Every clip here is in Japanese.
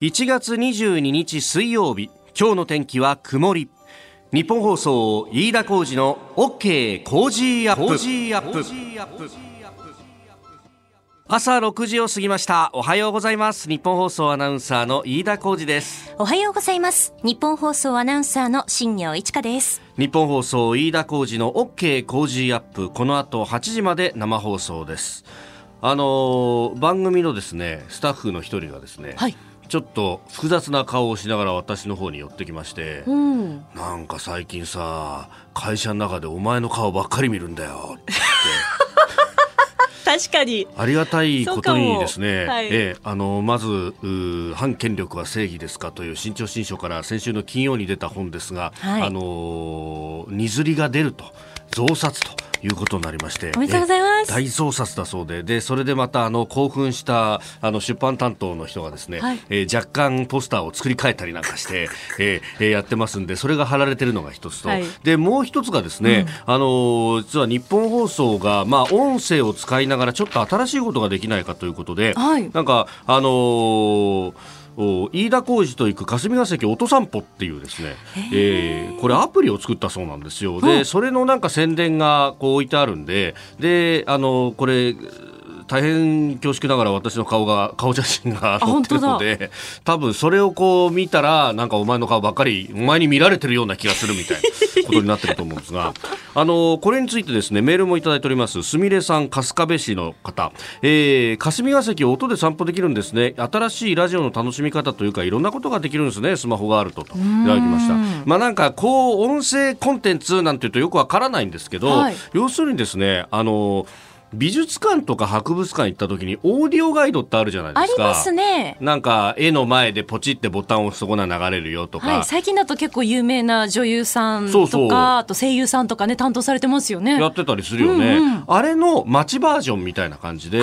1月22日水曜日今日の天気は曇り。日本放送飯田浩二の OK 工事アップ。朝6時を過ぎました。おはようございます。日本放送アナウンサーの飯田浩二です。おはようございます。日本放送アナウンサーの新業一華です。日本放送飯田浩二の OK 工事アップ。この後8時まで生放送です。あのー番組のですねスタッフの一人がですね、はいちょっと複雑な顔をしながら私の方に寄ってきまして、うん。なんか最近さ会社の中でお前の顔ばっかり見るんだよって。確かに。ありがたいことにですね、はい。ええあのまず反権力は正義ですかという新潮新書から先週の金曜に出た本ですが、はい。あのー荷刷りが出ると増刷ということになりまして。おめでとうございます。ええ大増刷だそうで。でそれでまたあの興奮したあの出版担当の人がですね、はい。えー若干ポスターを作り変えたりなんかして、えーえーやってますんでそれが貼られてるのが一つと、はい。でもう一つがですね、あのー実は日本放送が、まあ、音声を使いながらちょっと新しいことができないかということで、はい。なんかあのーお飯田浩二と行く霞が関音散歩っていうですね、えーこれアプリを作ったそうなんですよ。で、それのなんか宣伝がこう置いてあるんで、で、あのこれ大変恐縮ながら私の顔が顔写真が載ってるので多分それをこう見たらなんかお前の顔ばっかりお前に見られてるような気がするみたいなことになってると思うんですが あのこれについてですねメールもいただいております。すみれさん春日部市の方、えー霞が関を音で散歩できるんですね。新しいラジオの楽しみ方というかいろんなことができるんですね。スマホがあるとといただきました。まあなんかこう音声コンテンツなんていうとよくわからないんですけど、はい。要するにですねあの美術館とか博物館行った時にオーディオガイドってあるじゃないですか。ありますね。なんか絵の前でポチってボタンを押すとこが流れるよとか、はい、最近だと結構有名な女優さんとかそうそう。あと声優さんとかね担当されてますよね。やってたりするよね、うんうん。あれの街バージョンみたいな感じで。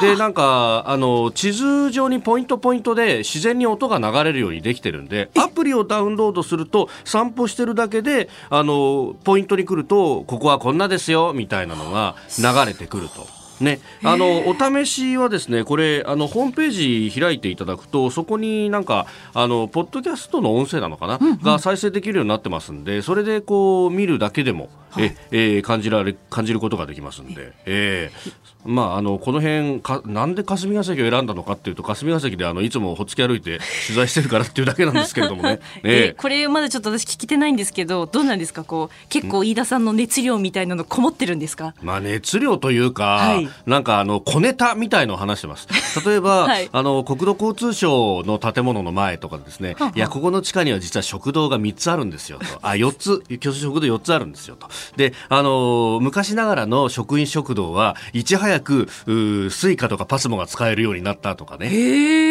でなんかあの地図上にポイントポイントで自然に音が流れるようにできてるんでアプリをダウンロードすると散歩してるだけであのポイントに来るとここはこんなですよみたいなのが流れてくるくると。ね、あのお試しはですねこれあのホームページ開いていただくとそこになんかあのポッドキャストの音声なのかな、が再生できるようになってますんでそれでこう見るだけでも、ええー感じられ感じることができますんで、えー。まああのこの辺かなんで霞が関を選んだのかっていうと霞が関であのいつもほっつき歩いて取材してるからっていうだけなんですけれどもね。ええこれまだちょっと私聞きてないんですけどどうなんですか？こう結構飯田さんの熱量みたいなのこもってるんですか？まあ熱量というか、はいなんかあの小ネタみたいのを話してます。例えば、はいあの国土交通省の建物の前とかですね、いやここの地下には実は食堂が3つあるんですよと、あ4つ食堂4つあるんですよと。で、あの昔ながらの職員食堂はいち早くう Suica とか PASMO が使えるようになったとかね。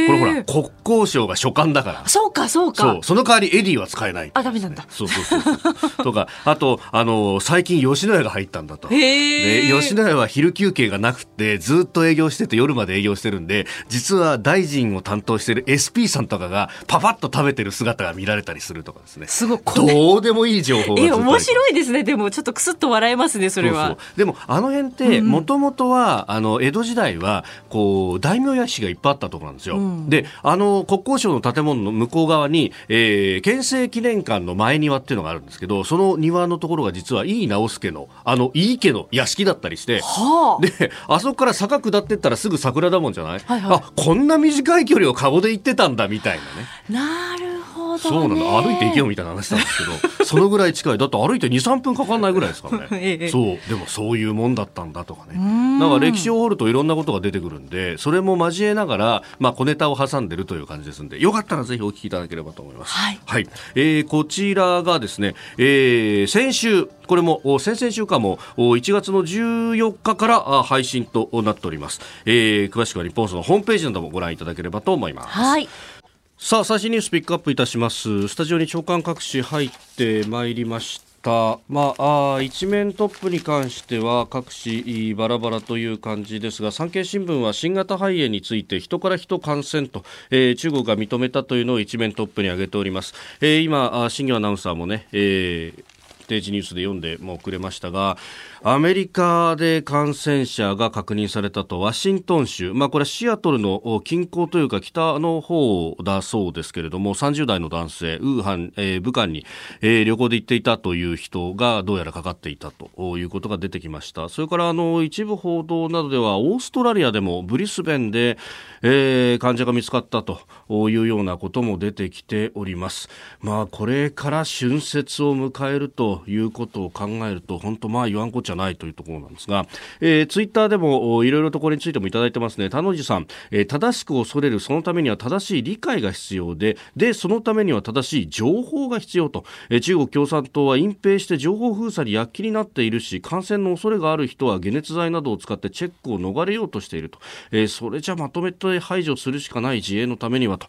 これほら国交省が所管だから。そうかそうかそう、その代わり Edy は使えない。あダメなんだそうそうそうそう。とか、あと、あの最近吉野家が入ったんだと。で吉野家は昼休憩がなくってずっと営業してて夜まで営業してるんで実は大臣を担当してる SP さんとかがパパッと食べてる姿が見られたりするとかですね。すごい。どうでもいい情報がえ面白いですね。でもちょっとクスッと笑えますねそれは。そうそう。でもあの辺ってもともとはあの江戸時代はこう大名屋敷がいっぱいあったところなんですよ、うん。であの国交省の建物の向こう側に、えー、県政記念館の前庭っていうのがあるんですけどその庭のところが実は井伊直弼のあの井伊家の屋敷だったりしてはあ。であそこから坂下ってったらすぐ桜だもんじゃない、はいはい。あこんな短い距離をカゴで行ってたんだみたいなね。なるほどね。そうなんだ歩いて行けよみたいな話なんですけど そのぐらい近い。だって歩いて23分かかんないぐらいですからね、ええ。そう。でもそういうもんだったんだとかね。ん。なんか歴史を掘るといろんなことが出てくるんでそれも交えながら、まあ、小ネタを挟んでるという感じですんでよかったらぜひお聞きいただければと思います。はい。えーこちらがですね、えー先週これもお先々週間もお1月の14日からあ配信となっております、えー詳しくは日本放送のホームページなどもご覧いただければと思います。はい。さあ最新ニュースピックアップいたします。スタジオに長官各紙入ってまいりました。まああー一面トップに関しては各紙バラバラという感じですが産経新聞は新型肺炎について人から人感染と、えー中国が認めたというのを一面トップに挙げております、えー今あ新業アナウンサーもね、えー定時ニュースで読んでもくれましたがアメリカで感染者が確認されたとワシントン州、まあ、これはシアトルの近郊というか北の方だそうですけれども30代の男性ウーハン、えー、武漢に、えー、旅行で行っていたという人がどうやらかかっていたということが出てきましたそれからあの一部報道などではオーストラリアでもブリスベンで、えー、患者が見つかったというようなことも出てきております。まあ、これから春節を迎えるということを考えると、本当まあ言わんこっちゃないというところなんですが、えー、ツイッターでもいろいろとこれについてもいただいてますね。田野寺さん、えー、正しく恐れる、そのためには正しい理解が必要で、で、そのためには正しい情報が必要と、えー、中国共産党は隠蔽して情報封鎖に躍起になっているし、感染の恐れがある人は解熱剤などを使ってチェックを逃れようとしていると、えー、それじゃまとめて排除するしかない自衛のためにはと。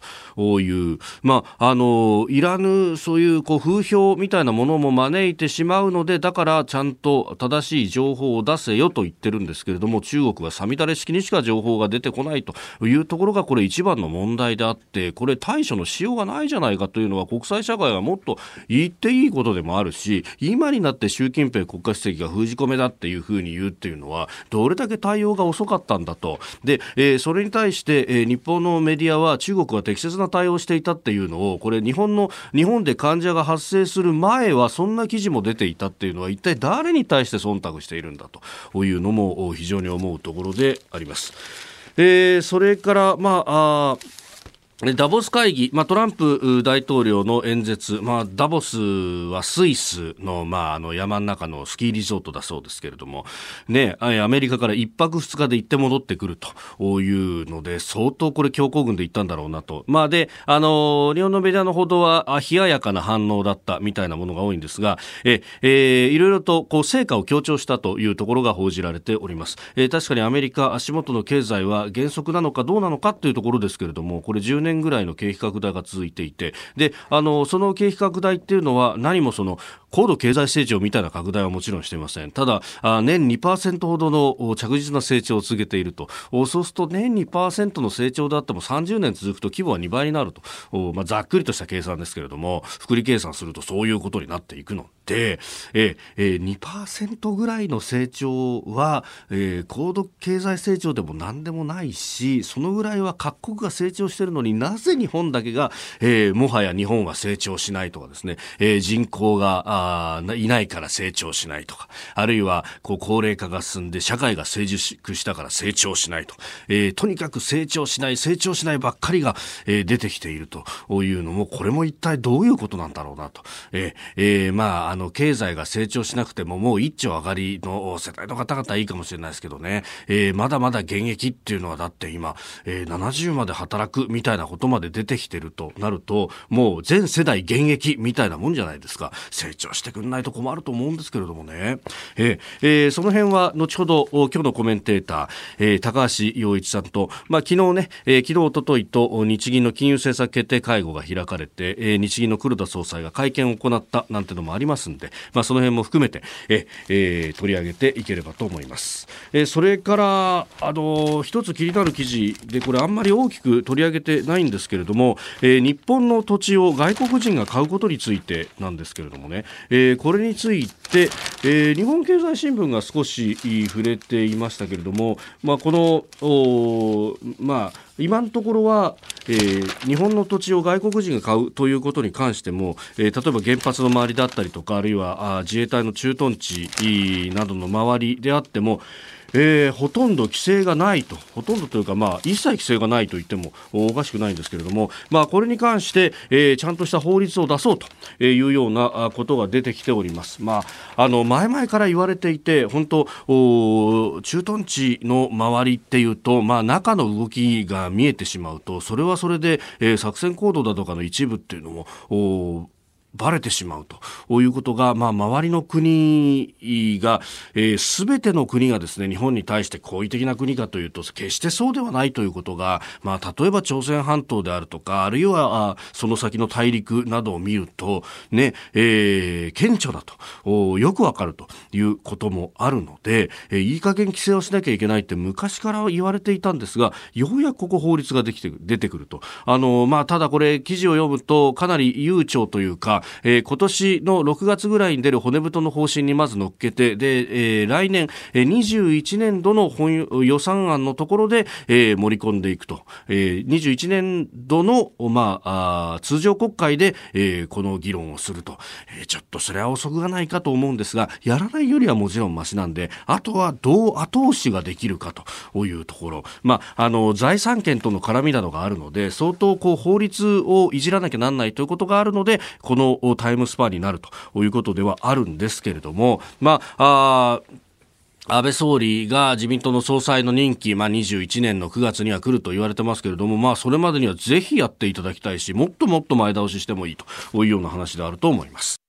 いう、まあ、あの、いらぬそういうこう風評みたいなものも招いてしまうので、だからちゃんと正ししい情報を出せよと言ってるんですけれども、中国はさみだれ式にしか情報が出てこないというところがこれ一番の問題であって、これ対処のしようがないじゃないかというのは国際社会がもっと言っていいことでもあるし、今になって習近平国家主席が封じ込めだっていうふうに言うっていうのは、どれだけ対応が遅かったんだと。で、えー、それに対して、えー、日本のメディアは中国は適切な対応をしていたっていうのを、これ日本の、日本で患者が発生する前はそんな記事も出ていたっていうのは一体誰に対して忖度しているんだというのも非常に思うところであります。えー、それから、まあ、あダボス会議、まあ、トランプ大統領の演説、まあ、ダボスはスイスの,、まあ、あの山の中のスキーリゾートだそうですけれども、ね、アメリカから一泊二日で行って戻ってくるというので、相当これ強行軍で行ったんだろうなと。まあ、で、あの、日本のメディアの報道は、冷ややかな反応だったみたいなものが多いんですが、え、えー、いろいろとこう成果を強調したというところが報じられております。えー、確かにアメリカ足元の経済は減速なのかどうなのかというところですけれども、これ10年年ぐらいの景気拡大が続いていてであのその景気拡大っていうのは何もその高度経済成長みたいな拡大はもちろんしていません。ただ年2%ほどの着実な成長を続けていると。そうすると年2%の成長であっても30年続くと規模は2倍になると、まあ、ざっくりとした計算ですけれども複利計算するとそういうことになっていくので、ええ2%ぐらいの成長は、えー、高度経済成長でも何でもないしそのぐらいは各国が成長しているのになぜ日本だけが、えー、もはや日本は成長しないとかですね、えー、人口があいないから成長しないとかあるいはこう高齢化が進んで社会が成熟したから成長しないと、えー、とにかく成長しない成長しないばっかりが、えー、出てきているというのもこれも一体どういうことなんだろうなと、えーえー、まああの経済が成長しなくてももう一丁上がりの世代の方々はいいかもしれないですけどね、えー、まだまだ現役っていうのはだって今、えー、70まで働くみたいなことまで出てきてるとなるともう全世代現役みたいなもんじゃないですか。成長してくんないと困ると思うんですけれどもね、えーえ、その辺は後ほど今日のコメンテーター、えー、高橋洋一さんと、まあ、昨日ね、えー、昨日おとといと日銀の金融政策決定会合が開かれて、えー、日銀の黒田総裁が会見を行ったなんてのもありますんで、まあ、その辺も含めて、ええー、取り上げていければと思います、えー、それからあの一つ気になる記事でこれあんまり大きく取り上げてないんですけれども、えー、日本の土地を外国人が買うことについてなんですけれどもね、えー、これについて、えー、日本経済新聞が少し触れていましたけれども、まあ、このまあ今のところは、えー、日本の土地を外国人が買うということに関しても、えー、例えば原発の周りだったりとかあるいはあ自衛隊の駐屯地などの周りであってもえー、ほとんど規制がないと、ほとんどというか、まあ、一切規制がないと言ってもおかしくないんですけれども、まあ、これに関して、えー、ちゃんとした法律を出そうというようなことが出てきております。まあ、あの、前々から言われていて、本当、駐屯地の周りっていうと、まあ、中の動きが見えてしまうと、それはそれで、えー、作戦行動だとかの一部っていうのも、バレてしまうということが、まあ、周りの国が、えー、全ての国がですね、日本に対して好意的な国かというと、決してそうではないということが、まあ、例えば朝鮮半島であるとか、あるいは、その先の大陸などを見ると、ね、えー、顕著だと、よくわかるということもあるので、えー、いい加減規制をしなきゃいけないって昔から言われていたんですが、ようやくここ法律ができて、出てくると。あの、まあ、ただこれ、記事を読むと、かなり悠長というか、えー、今年の6月ぐらいに出る骨太の方針にまず乗っけて、で、えー、来年、えー、21年度の本予算案のところで、えー、盛り込んでいくと、えー、21年度の、まあ、あ通常国会で、えー、この議論をすると、えー、ちょっとそれは遅くがないかと思うんですが、やらないよりはもちろんマシなんで、あとはどう後押しができるかというところ、まあ、あの財産権との絡みなどがあるので、相当こう法律をいじらなきゃなんないということがあるので、このタイムスパンになるということではあるんですけれども、まあ、あ安倍総理が自民党の総裁の任期、まあ、21年の9月には来ると言われてますけれども、まあ、それまでにはぜひやっていただきたいし、もっともっと前倒ししてもいいというような話であると思います。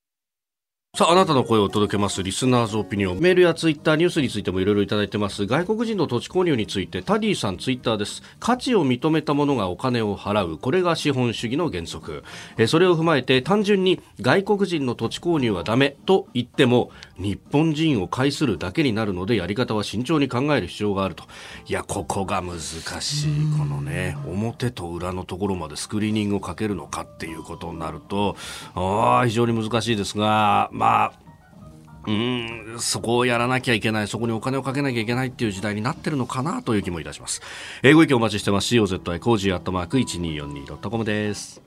さあ、あなたの声を届けます、リスナーズオピニオン。メールやツイッター、ニュースについてもいろいろいただいてます。外国人の土地購入について、タディさんツイッターです。価値を認めたものがお金を払う。これが資本主義の原則。えそれを踏まえて、単純に外国人の土地購入はダメと言っても、日本人を介するだけになるので、やり方は慎重に考える必要があると。いや、ここが難しい。このね、表と裏のところまでスクリーニングをかけるのかっていうことになると、ああ非常に難しいですが、まあ、うん、そこをやらなきゃいけない、そこにお金をかけなきゃいけないっていう時代になってるのかなという気もいたします。ええご意見お待ちしてます。COZY コージーアットマーク 1242.com です。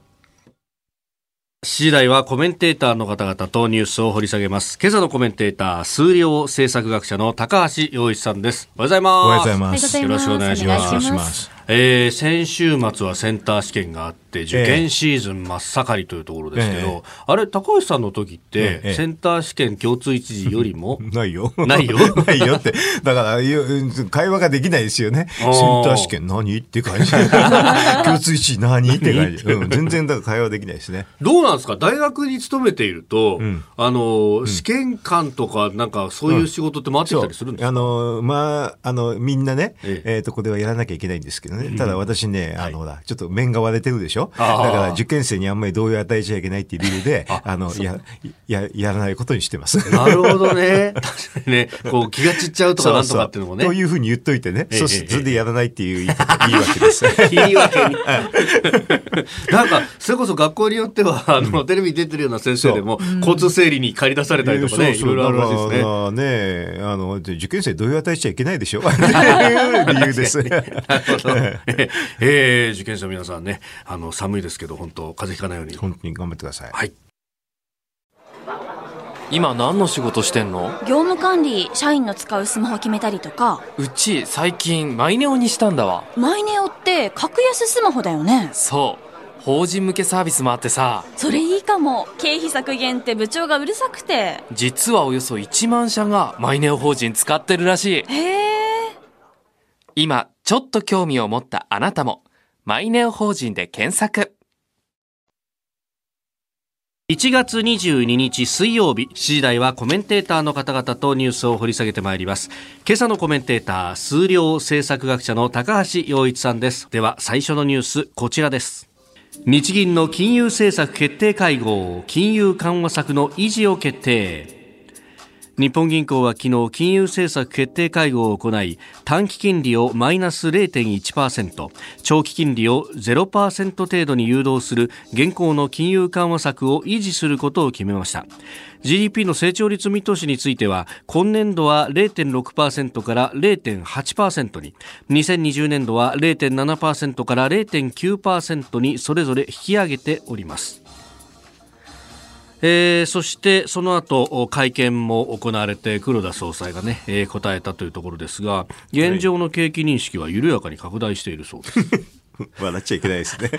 7時台はコメンテーターの方々とニュースを掘り下げます。今朝のコメンテーター、数量政策学者の高橋洋一さんです。おはようございます。おはようございます。よろしくお願いします。えー、先週末はセンター試験があって、受験シーズン真っ盛りというところですけど、えー、あれ、高橋さんの時って、えー、センター試験共通一時よりも？ないよ。ないよ？ないよって。だから、会話ができないですよね。センター試験何？って感じ。共通一時何？って感じ。うん、全然だから会話できないですね。どうなんですか？大学に勤めていると、うん、あの、うん、試験官とか、なんかそういう仕事って回ってきたりするんですか、あの、まあ、あの、みんなね、えー、えー、と、これはやらなきゃいけないんですけどね。ただ私ね、あの、ほら、ちょっと面が割れてるでしょ？だから受験生にあんまり同意を与えちゃいけないっていう理由で、あの、や、や、やらないことにしてます。なるほどね。確かにね、こう気が散っちゃうとかなんとかっていうのもね。というふうに言っといてね、そうそれでやらないっていう言いいいわけです。いいわけに。なんか、それこそ学校によっては、あの、テレビ出てるような先生でも、交通整理に借り出されたりとかね、いろいろあるらしいですね。まあね、あの、受験生同意を与えちゃいけないでしょ？っていう理由です。なるほど。えー、受験生の皆さんね、あの、寒いですけど、本当風邪ひかないように。本当に頑張ってください。はい。今何の仕事してんの？業務管理社員の使うスマホ決めたりとか。うち最近マイネオにしたんだわ。マイネオって格安スマホだよね。そう。法人向けサービスもあってさ。それいいかも。経費削減って部長がうるさくて。実はおよそ1万社がマイネオ法人使ってるらしい。へえ今ちょっと興味を持ったあなたもマイネオ法人で検索。1月22日水曜日、7時台はコメンテーターの方々とニュースを掘り下げてまいります。今朝のコメンテーター、数量政策学者の高橋洋一さんです。では、最初のニュース、こちらです。日銀の金融政策決定会合、金融緩和策の維持を決定。日本銀行は昨日金融政策決定会合を行い短期金利をマイナス0.1%長期金利を0%程度に誘導する現行の金融緩和策を維持することを決めました。GDP の成長率見通しについては今年度は0.6%から0.8%に2020年度は0.7%から0.9%にそれぞれ引き上げております。えー、そしてその後会見も行われて黒田総裁がね、えー、答えたというところですが現状の景気認識は緩やかに拡大しているそうです。笑っちゃいけないですね。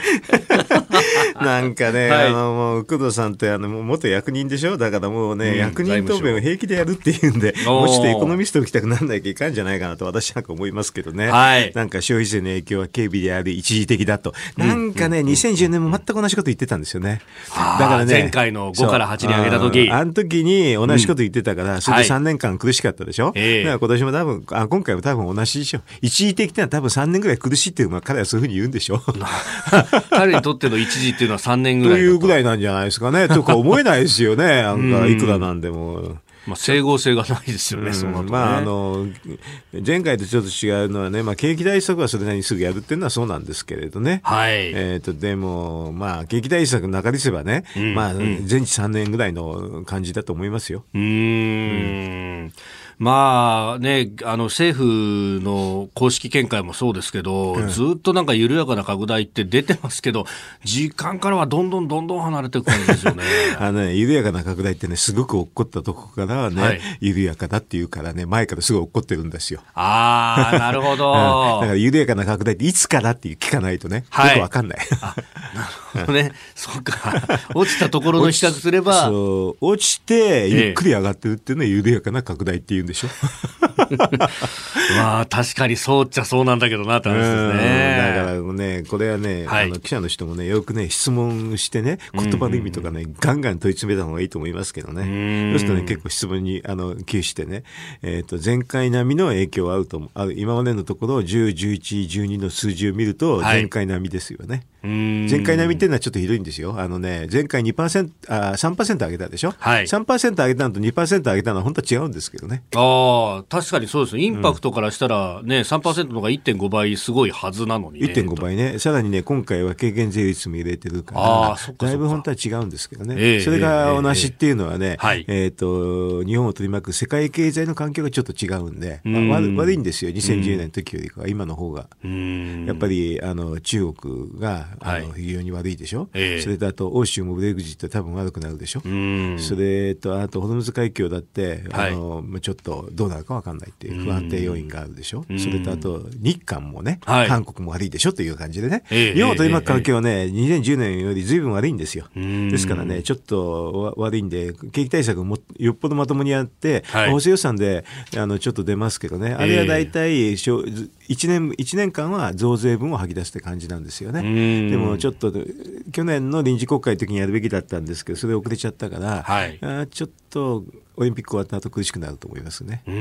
なんかね、はい、あのもう工藤さんってあの元役人でしょ？だからもうね、うん、役人答弁を平気でやるっていうんでもうちょっとエコノミストをきたくならなきゃいかんじゃないかなと私なんか思いますけどね、はい、なんか消費税の影響は軽微である一時的だと、なんかね、うん、2010年も全く同じこと言ってたんですよね、だからね前回の5から8に上げた時。あの時に同じこと言ってたから、それで3年間苦しかったでしょ、はい、だから今年も多分あ今回も多分同じでしょ。一時的ってのは多分3年ぐらい苦しいっていうのは彼はそういうふうに言うんでしょ？彼にとっての一時っていうのは3年ぐらいというぐらいなんじゃないですかねとか思えないですよね なんかいくらなんでも。まあ、整合性がないですよね、うんその後ねまああの前回とちょっと違うのはね、まあ、景気対策はそれなりにすぐやるっていうのはそうなんですけれどね。はい。えー、とでも、まあ、景気対策中でせばね、まあ、全治3年ぐらいの感じだと思いますよ。うーん。まあね、あの政府の公式見解もそうですけど、ずっとなんか緩やかな拡大って出てますけど、時間からはどんどんどんどん離れていく感じですよね。あのね、緩やかな拡大ってね、すごく落っこったとこからはね、はい緩やかだっていうからね、前からすごい落っこってるんですよ。ああ、なるほ うんだどか。ら緩やかな拡大っていつからっていう聞かないとね、はいよくわかんない。ね、そうか。落ちたところの比較すれば、そう、落ちて、ゆっくり上がってるっていうのは緩やかな拡大っていうんでしょ？まあ確かにそうっちゃそうなんだけどなって話ですね。うんだからね、これはね、はいあの記者の人もね、よくね、質問してね、言葉の意味とかね、ガンガン問い詰めた方がいいと思いますけどね。そうするとね、結構質問に、あの、窮してね、えっ、と、前回並みの影響はあると思う。ある今までのところ、10、11、12の数字を見ると、はい前回並みですよね。うん前回並みっていうのはちょっとひどいんですよ。あのね、前回2%、あ3%上げたでしょ、はい3%上げたのと2%上げたのは本当は違うんですけどね。ああ、確かにそうですね。インパクトからしたらね、3%の方が1.5倍すごいはずなのにね。1.5倍ね、さらにね、今回は軽減税率も入れてるかあーそっかそっから、だいぶ本当は違うんですけどね、ええそれが同じっていうのはね、はいえーと、日本を取り巻く世界経済の環境がちょっと違うんで、まあうん悪悪いんですよ、2010年の時よりかは、今の方が。うん。やっぱりあの中国があの、はい非常に悪いでしょ、ええ。それとあと欧州もブレグジット多分悪くなるでしょ、うん。それとあとホルムズ海峡だって、はい。あのまあちょっとどうなるか分かんないっていう不安定要因があるでしょ、うん。それとあと日韓もね、はい。韓国も悪いでしょ？という感じでね、ええ日本を取り巻く環境はね、2010年よりずいぶん悪いんですよ。ん。ですからね、ちょっとわ悪いんで、景気対策もよっぽどまともにやって、はい。補正予算であのちょっと出ますけどね、あれは大体、しょ1年、一年間は増税分を吐き出すって感じなんですよね。うんでもちょっと、去年の臨時国会の時にやるべきだったんですけど、それ遅れちゃったから、はいあーちょっとオリンピック終わった後苦しくなると思いますね。うー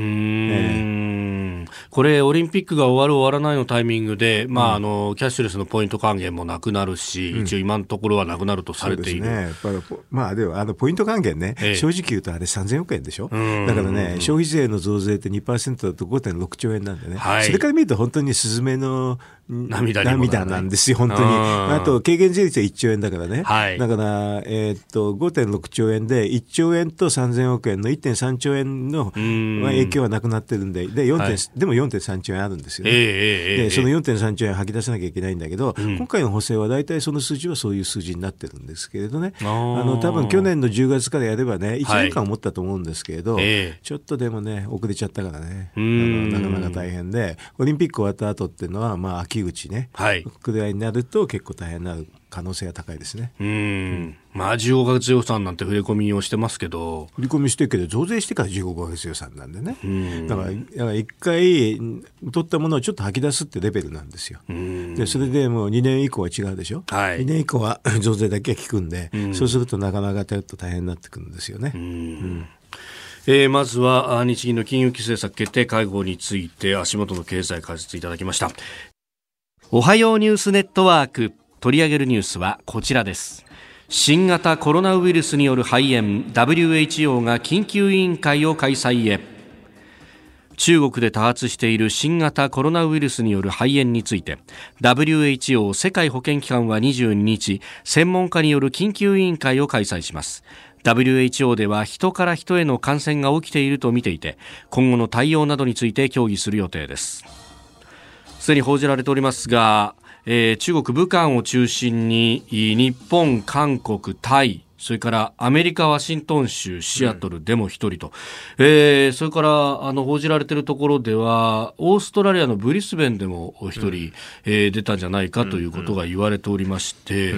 ん。これ、オリンピックが終わる、終わらないのタイミングで、まああのキャッシュレスのポイント還元もなくなるし、一応、今のところはなくなるとされている。ね。やっぱりポまあ、でも、あの、ポイント還元ね、ええ。正直言うとあれ3000億円でしょ？ん。だからね、消費税の増税って2%だと5.6兆円なんでね、はい。それから見ると本当にスズメのん涙涙なんですよ、本当に。うんあと、軽減税率は1兆円だからね。はい。だから、えーっと、5.6兆円で、1兆円と3000億円の1.3兆円の影響はなくなってるんで、で、4. はい。でも4.3兆円あるんですよね。ええええええ。でその4.3兆円吐き出さなきゃいけないんだけど、今回の補正は大体その数字はそういう数字になってるんですけれどね、あの多分去年の10月からやればね、1はい。年間思ったと思うんですけれど、ええ。ちょっとでもね、遅れちゃったからね、あん。のなかなか大変で、オリンピック終わった後っていうのは、まあ、秋口ね、はい。くらいになると結構大変になる可能性が高いですね。うん。まあ、15ヶ月予算なんて触れ込みをしてますけど、振り込みしてるけど、増税してから15ヶ月予算なんでね、だから、だから一回取ったものをちょっと吐き出すってレベルなんですよ。でそれでもう2年以降は違うでしょ、はい。2年以降は 増税だけは効くんで、そうするとなかなかちょっと大変になってくるんですよね。えーまずはあ日銀の金融政策決定会合について足元の経済解説いただきました。おはようニュースネットワーク取り上げるニュースはこちらです。新型コロナウイルスによる肺炎 WHO が緊急委員会を開催へ。中国で多発している新型コロナウイルスによる肺炎について WHO 世界保健機関は22日専門家による緊急委員会を開催します。WHO では人から人への感染が起きていると見ていて今後の対応などについて協議する予定です。すでに報じられておりますが、えー中国武漢を中心にい日本、韓国、タイそれからアメリカ・ワシントン州シアトルでも一人と、えーそれからあの報じられているところではオーストラリアのブリスベンでもお一人、えー出たんじゃないかということが言われておりまして、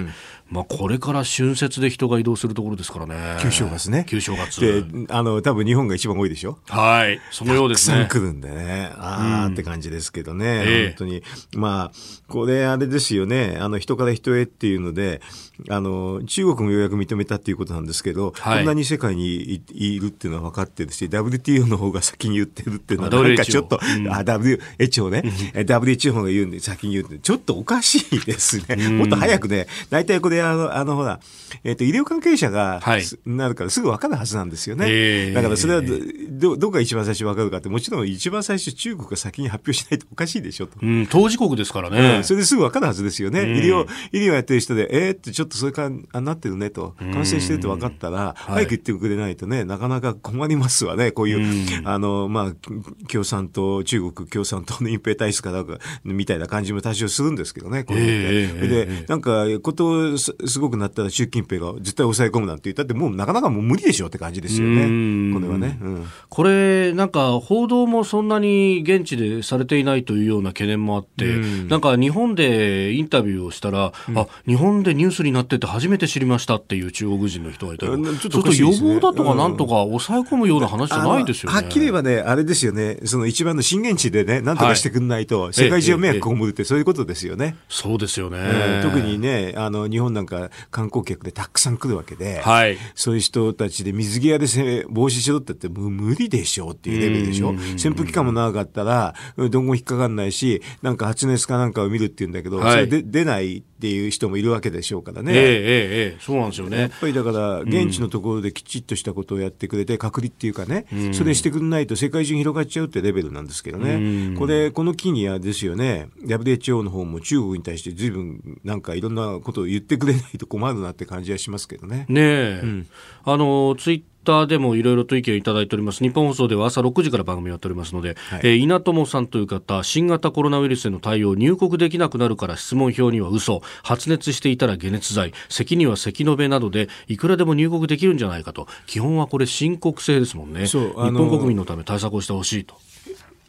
まあ、これから春節で人が移動するところですからね旧正月ね。旧正月で、あの、多分日本が一番多いでしょはいそのようですねたくさん来るんでね。あーって感じですけどね。ええ本当に。まあ、これあれですよね。あの、人から人へっていうので、あの、中国もようやく認めたっていうことなんですけど、はいこんなに世界にいいるっていうのは分かってるし、WTO の方が先に言ってるっていうのは、あなんかちょっと、うんあ、WHO ね。WHO が言うんで先に言うんで、ちょっとおかしいですね。もっと早くね、大体これ、であの、あのほら、えっ、と、医療関係者が、はいすなるからすぐ分かるはずなんですよね。ええだからそれはど、ど、どこが一番最初分かるかって、もちろん一番最初中国が先に発表しないとおかしいでしょと。うん、当事国ですからうねん、。それですぐ分かるはずですよね。うん医療、医療やってる人で、えー、ってちょっとそれからあなってるねと、感染してるって分かったら、早く言ってくれないとね、なかなか困りますわね。こういう、うん。あの、まあ、共産党、中国共産党の隠蔽体質かなんか、みたいな感じも多少するんですけどね、こういうのって。ええええで、え。えなんか、ことすすごくなったら習近平が絶対抑え込むなんて言ったって、もうなかなかもう無理でしょって感じですよね。うん。これはね。うん。これ、なんか報道もそんなに現地でされていないというような懸念もあって、うん。なんか日本でインタビューをしたら、あ日本でニュースになってて初めて知りましたっていう中国人の人がいたちょっとおかしいと予防だとかなんとか抑え込むような話じゃないですよね。はっきり言えばね、あれですよね、その一番の震源地でね、なんとかしてくんないと、世界中が迷惑被るって、そういうことですよね。そうですよね。うん特にね、あの、日本なんか観光客でたくさん来るわけで、はい。そういう人たちで水際でせ防止しろって言って無理でしょうっていうレベルでしょ。潜伏期間も長かったら、うんどんご引っかかんないし、なんか発熱かなんかを見るって言うんだけど、はいそれで出ないっていう人もいるわけでしょうからね。ええええええそうなんですよやねっ。ぱりだから、現地のところできちっとしたことをやってくれて、隔離っていうかね、それしてくれないと世界中に広がっちゃうってレベルなんですけどね、これ、この機にはですよね、WHO の方も中国に対してずいぶんなんかいろんなことを言ってくれないと困るなって感じはしますけどね。ねえ、あのツイッターでもいろいろと意見をいただいております。日本放送では朝6時から番組をやっておりますので、はい。えー稲友さんという方新型コロナウイルスへの対応入国できなくなるから質問票には嘘発熱していたら解熱剤咳には咳のべなどでいくらでも入国できるんじゃないかと。基本はこれ申告制ですもんね。日本国民のため対策をしてほしいと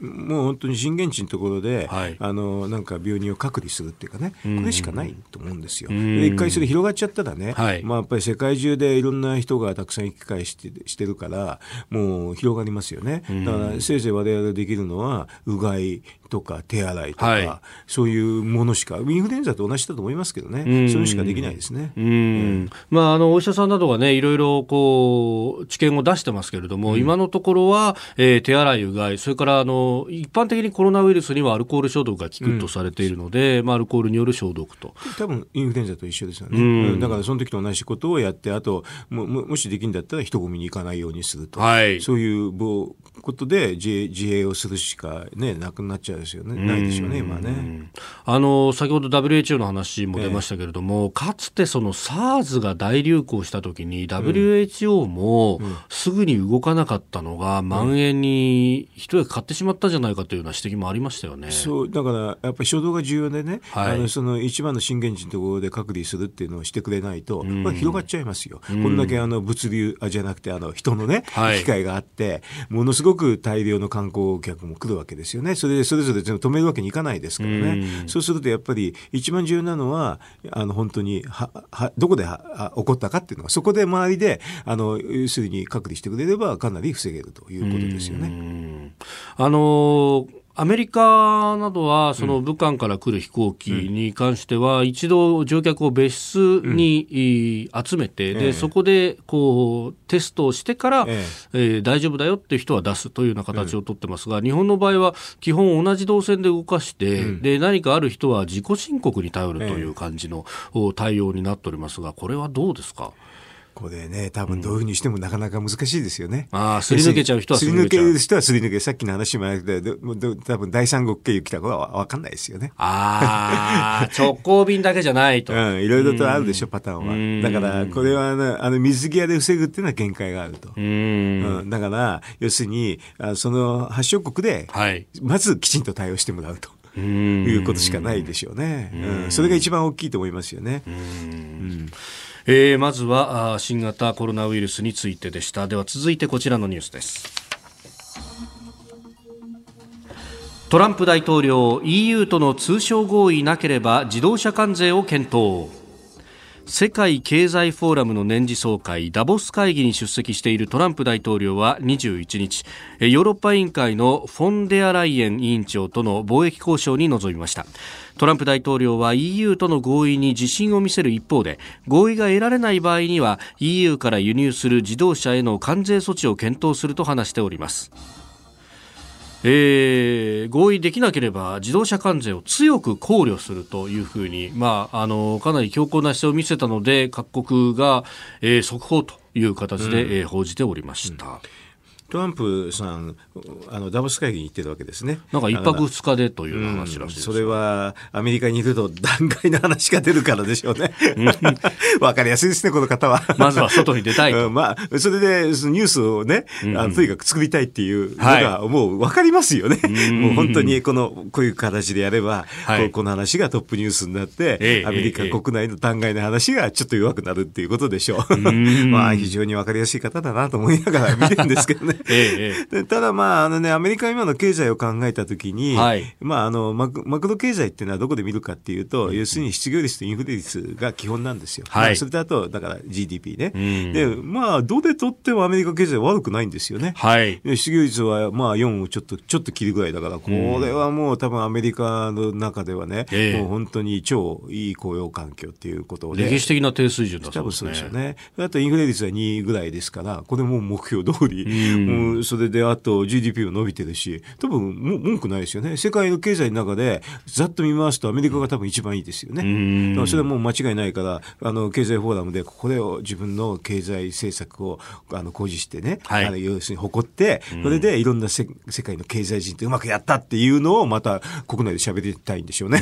もう本当に震源地のところで、はい。あのなんか病人を隔離するっていうかね、これしかないと思うんですよ。一回それ広がっちゃったらね、はい。まあ、やっぱり世界中でいろんな人がたくさん行き来してしてるから、もう広がりますよね。だからせいぜい我々できるのは、うがいとか手洗いとか、はい。そういうものしか、インフルエンザと同じだと思いますけどね、そういうのしかできないですね。うん。まあ、あのお医者さんなどがねいろいろこう知見を出してますけれども、今のところは、えー手洗いうがいそれからあの一般的にコロナウイルスにはアルコール消毒が効くとされているので、まあ、アルコールによる消毒と。多分インフルエンザと一緒ですよね、うん。うんだからその時と同じことをやって、あともももしできるんだったら人混みに行かないようにすると、はい。そういうぼことで自衛自衛をするしか、ね、なくなっちゃうですよね、ないでしょうね、今はね。あの先ほど WHO の話も出ましたけれども、かつてその SARS が大流行した時に WHO もすぐに動かなかったのが、蔓延に一役買ってしまったんじゃないかというような指摘もありましたよね。そうだからやっぱり初動が重要でね、はい。あのその一番の震源地のところで隔離するっていうのをしてくれないと、まあ、広がっちゃいますよ、こんだけあの物流あじゃなくてあの人のね、はい機会があって、ものすごく大量の観光客も来るわけですよね、それでそれぞれ全部止めるわけにいかないですからね、そうするとやっぱり一番重要なのは、あの本当にははどこではは起こったかっていうのが、そこで周りであの要するに隔離してくれれば、かなり防げるということですよね。うん。あのーアメリカなどは、その武漢から来る飛行機に関しては、一度乗客を別室に、い集めて、ええ。で、そこで、こう、テストをしてから、ええ。ー大丈夫だよっていう人は出すというような形をとってますが、日本の場合は、基本同じ動線で動かして、で、何かある人は自己申告に頼るという感じの、お対応になっておりますが、これはどうですか？これね、多分どういうふうにしてもなかなか難しいですよね。ああ、すり抜けちゃう人はすり抜すり抜けちゃうける。人はすり抜け、さっきの話もあるけど、多分第三国経由来た子はわかんないですよね。ああ、直行便だけじゃないと。うん、いろいろとあるでしょ、パターンうんは。だから、これはね、あの、水際で防ぐっていうのは限界があると。うん。うん、だから、要するに、あその発祥国で、はい。まずきちんと対応してもらうと。うんいうことしかないでしょうね。うん、それが一番大きいと思いますよね。えーまずは新型コロナウイルスについてでした。では続いてこちらのニュースです。トランプ大統領 EU との通商合意なければ自動車関税を検討。世界経済フォーラムの年次総会ダボス会議に出席しているトランプ大統領は21日ヨーロッパ委員会のフォンデアライエン委員長との貿易交渉に臨みました。トランプ大統領は EU との合意に自信を見せる一方で合意が得られない場合には EU から輸入する自動車への関税措置を検討すると話しております。えー、合意できなければ自動車関税を強く考慮するというふうに、まあ、あのかなり強硬な姿勢を見せたので各国が、えー、速報という形で、うん、えー、報じておりました。うんトランプさん、あのダボス会議に行ってるわけですね。なんか一泊二日でという話らしいです、うん、それはアメリカにいると段階の話が出るからでしょうね。わかりやすいですね、この方は。まずは外に出たいと。まあ、それでニュースをね、あのとにかく作りたいっていうのが、もうわかりますよね。もう本当にこの、こういう形でやれば、はい、この話がトップニュースになって、えアメリカ国内の段階の話がちょっと弱くなるっていうことでしょう。まあ、非常にわかりやすい方だなと思いながら見てるんですけどね。ええ、ただまあ、あのね、アメリカ今の経済を考えたときに、はい、まあ、あのマク、マクロ経済っていうのはどこで見るかっていうと、うん、要するに失業率とインフレ率が基本なんですよ。はい、それとあと、だから GDP ね。うん、で、まあ、どでとってもアメリカ経済悪くないんですよね。はい、失業率はまあ4をちょっと、ちょっと切るぐらいだから、これはもう多分アメリカの中ではね、うん、もう本当に超いい雇用環境っていうことで。歴史的な低水準だそうですね。多分そうですよね。あとインフレ率は2ぐらいですから、これも目標通り、うん、それであと GDP も伸びてるし、多分も文句ないですよね。世界の経済の中で、ざっと見ますとアメリカが多分一番いいですよね。だからそれはもう間違いないから、あの、経済フォーラムで、これを自分の経済政策を、あの、講示してね、はい、あの要するに誇って、それでいろんな世界の経済人ってうまくやったっていうのをまた国内で喋りたいんでしょうね。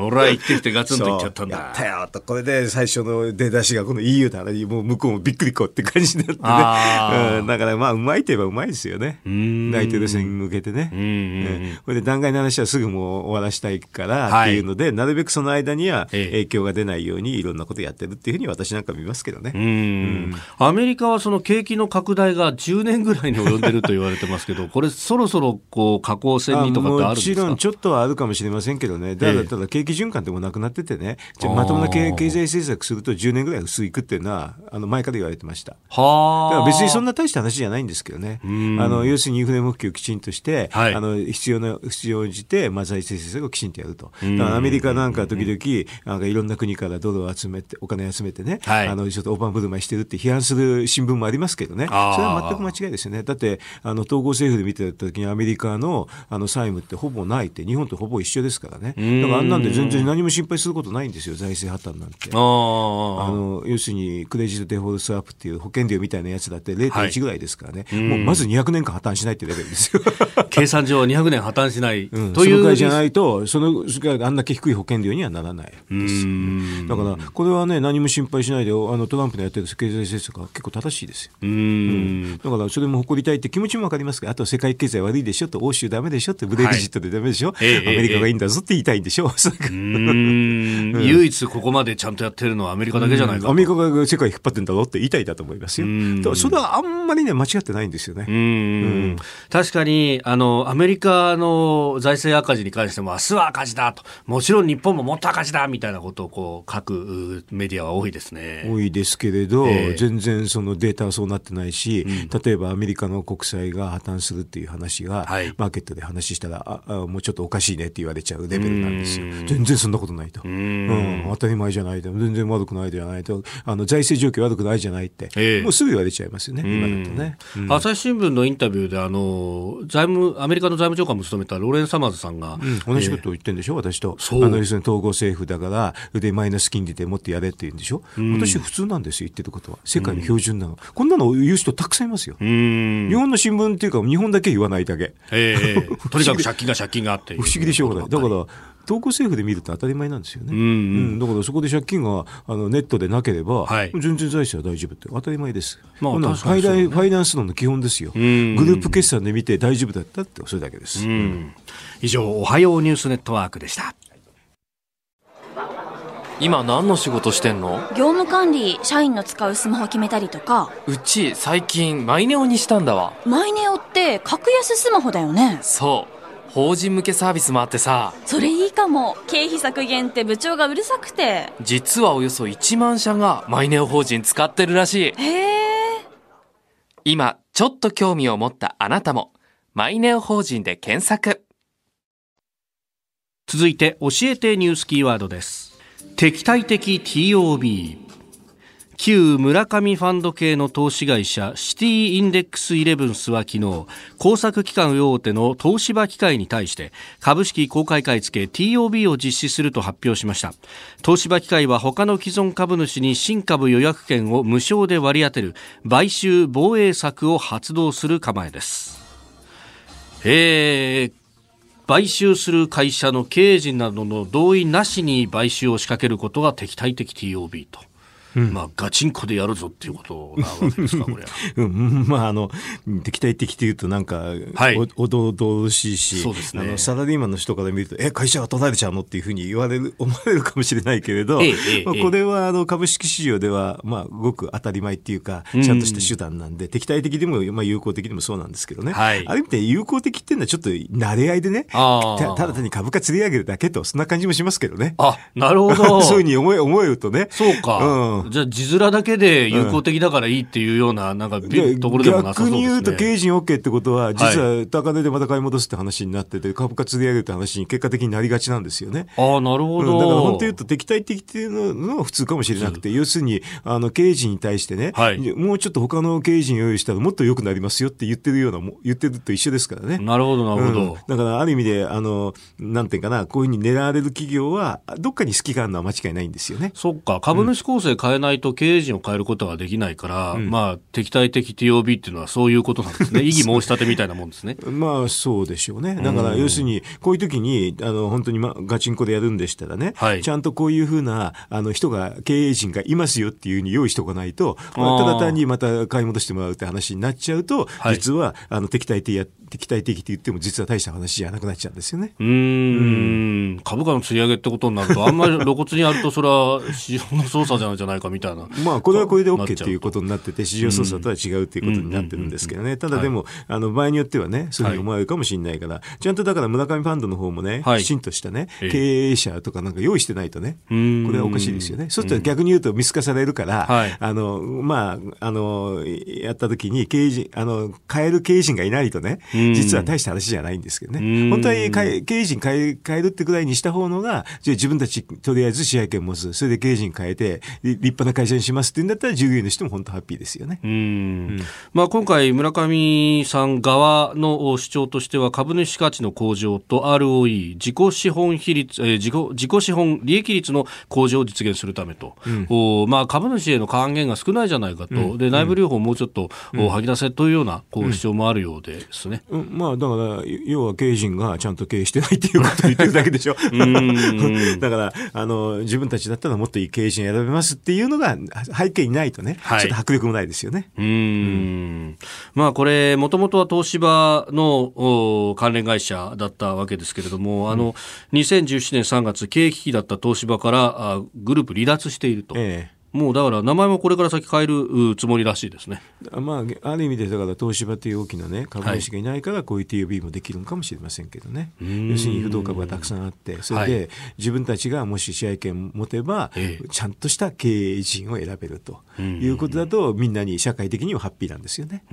俺は言ってきてガツンと言っちゃったんだ。やったよと、これで最初の出だしがこの EU だ話、もう向こうもびっくりこうって感じになってね。うん、だからまあ、うまいといえばうまいですよね。大統領選に向けてね。うんこれで弾劾の話はすぐもう終わらしたいからっていうので、はい、なるべくその間には影響が出ないようにいろんなことやってるっていうふうに私なんか見ますけどね。うん、アメリカはその景気の拡大が10年ぐらいに及んでると言われてますけど、これそろそろこう下降線にとかってあるんですか？もちろんちょっとはあるかもしれませんけどね。ただ、ただ景気循環ってもなくなっててね、じゃまともな経経済政策すると10年ぐらい薄いくっていうのは、あの前から言われてました。はあ。だから別にそんな大した話じゃないんですけどね。あの、要するにインフレ目標をきちんとして、はい、あの必要な必要に応じて、まあ、財政政策をきちんとやると。だからアメリカなんか時々、なんかいろんな国からドルを集めて、お金集めてね、はい、あのちょっと大盤振る舞いしてるって批判する新聞もありますけどね、それは全く間違いですよね。だって、あの統合政府で見てた時にアメリカのあの債務ってほぼないって、日本とほぼ一緒ですからね。だからあんなんで全然何も心配することないんですよ、財政破綻なんて。あの要するにクレジットデフォルトスワップっていう保険料みたいなやつだって0.1ぐらいですからね、はい、もうまず200年間破綻しないってレベルですよ。計算上200年破綻しない、うん、という。そのぐらいじゃないと、そのあんだけ低い保険料にはならないです。だから、これはね、何も心配しないで、あのトランプのやってる経済政策は結構正しいですよ。うん、だから、それも誇りたいって気持ちもわかりますが、あと世界経済悪いでしょと、欧州だめでしょって、ブレグジットでだめでしょ、はい、アメリカがいいんだぞって言いたいんでしょ、うん、唯一ここまでちゃんとやってるのはアメリカだけじゃないかアメリカが世界引っ張ってんだろって言いたいだと思いますよ。それはあんまりね、間違ってないんですよね。うん、確かにあの、アメリカの財政赤字に関しても、明日は赤字だと、もちろん日本ももっと赤字だみたいなことをこう書くメディアは多いですね。多いですけれど、えー、全然そのデータはそうなってないし、うん、例えばアメリカの国債が破綻するっていう話が、はい、マーケットで話したらああ、もうちょっとおかしいねって言われちゃうレベルなんですよ。全然そんなことないと。うん、当たり前じゃないと。全然悪くないじゃないと。あの財政状況悪くないじゃないって、えー、もうすぐ言われちゃいますよね、今だとね。朝日新聞のインタビューであの財務アメリカの財務長官も務めたローレン・サマーズさんが、同じことを言ってるんでしょ、私と。あの要するに統合政府だから、でマイナス金利でもってやれって言うんでしょ、うん、私、普通なんですよ、言ってることは。世界の標準なの。うん、こんなの言う人たくさんいますよ。日本の新聞っていうか、日本だけ言わないだけ。えー、とにかく借金が借金があって。不思議でしょうがない。だから、統合政府で見ると当たり前なんですよね。うん、うん、だからそこで借金があのネットでなければ、はい、全然財政は大丈夫って当たり前です。まあ、ファイファイナンス論の基本ですよ。グループ決算で見て大丈夫だったってそれだけです。以上おはようニュースネットワークでした。今何の仕事してんの？業務管理社員の使うスマホ決めたりとか。うち最近マイネオにしたんだわ。マイネオって格安スマホだよね。そう法人向けサービスもあってさ。それいいかも。経費削減って部長がうるさくて。実はおよそ1万社がマイネオ法人使ってるらしい。へえ。今ちょっと興味を持ったあなたもマイネオ法人で検索。続いて教えてニュースキーワードです。敵対的 TOB 旧村上ファンド系の投資会社シティインデックスイレブンスは昨日工作機関大手の東芝機械に対して株式公開買い付け TOB を実施すると発表しました東芝機械は他の既存株主に新株予約権を無償で割り当てる買収防衛策を発動する構えですえー、買収する会社の経営陣などの同意なしに買収を仕掛けることが敵対的 TOB と。まあ、ガチンコでやるぞっていうことなわけですか、これ。うん、まあ、あの、敵対的というとなんか、はい、おどどしいし、そうですね、あの、サラリーマンの人から見ると、え、会社が取られちゃうのっていうふうに言われる、思われるかもしれないけれど、ええまあ、これは、あの、株式市場では、まあ、ごく当たり前っていうか、ちゃんとした手段なんで、敵対的でも、まあ、有効的でもそうなんですけどね。はい、ある意味で有効的っていうのはちょっと、慣れ合いでね、たただ単に株価釣り上げるだけと、そんな感じもしますけどね。あ、なるほど。そういうふうに思え、思えるとね。そうか。うん、じゃあ、字面だだけで有効的だからいいっていうような、なんか、ところでもなさそうです、ね、逆に言うと、経営陣 OK ってことは、実は高値でまた買い。戻すって話になってて、株価釣り上げるって話に結果的になりがちなんですよね。ああ、なるほど、うん、だから本当言うと、敵対的っていうのは普通かもしれなくて、要するに、あの、経営陣に対してね、はい、もうちょっと他の経営陣用意したらもっと良くなりますよって言ってるような、言ってると一緒ですからね。なるほど、なるほど、うん。だから、ある意味で、あの、なんていうかな、こういうふうに狙われる企業は、どっかに好きがあるのは間違いないんですよね。そっか、株主構成変えないと経営陣を変えることができきないから、うん、まあ、敵対的 TOB っていうのはそういうことなんですね。異議申し立てみたいなもんですね。まあ、そうでしょうね。だから、要するに、こういう時に、あの、本当に、ま、ガチンコでやるんでしたらね、はい、ちゃんとこういうふうな、あの、人が、経営陣がいますよっていうふうに用意しておかないと、まあ、ただ単にまた買い戻してもらうって話になっちゃうと、はい、実は、あの、敵対的や、敵対的って言っても実は大した話じゃなくなっちゃうんですよね。うんうん株価の釣り上げってことになると、あんまり露骨にやると、それは市場の操作じゃないじゃないかみたいな。まあ、これはこれで OK っていうことになってて、市場操作とは違うっていうことになってるんですけどね。ただでも、あの、場合によってはね、そういうふうに思われるかもしれないから、ちゃんとだから村上ファンドの方もね、きちんとしたね、経営者とかなんか用意してないとね、これはおかしいですよね。そうすると逆に言うと見透かされるから、あの、まあ、あの、やった時に経営陣、あの、変える経営陣がいないとね、実は大した話じゃないんですけどね。本当は経営陣変え変えるってくらいにした方のが、じゃあ自分たちとりあえず試合権持つ、それで経営陣変えて、立派な会社にしますって言うんだったら従業員の人も本当ハッピーですよね。うん。まあ、今回、村上さん側の主張としては株主価値の向上と ROE 自己資本比率、えー、自己自己資本利益率の向上を実現するためと、うん、おまあ、株主への還元が少ないじゃないかと、うん、で内部留保をもうちょっと、うん、吐き出せというようなこう主張もあるようですね、うん。まあ、だから要は経営陣がちゃんと経営してないっていうことを言ってるだけでしょ。だからあの自分たちだったらもっといい経営陣選べますっていうのが背景にないとね、はい、ちょっと迫力もないですよね。うんまあこれ、もともとは東芝の関連会社だったわけですけれども、うん、あの、2017年3月、経営危機だった東芝からあグループ離脱していると。ええもうだから名前もこれから先変えるつもりらしいですね。まあ、ある意味でだから東芝という大きな、ね、株主がいないからこういう TOB もできるのかもしれませんけどね、要するに不動株がたくさんあってそれで自分たちがもし試合権持てば、ちゃんとした経営陣を選べるということだとみんなに社会的にはハッピーなんですよね。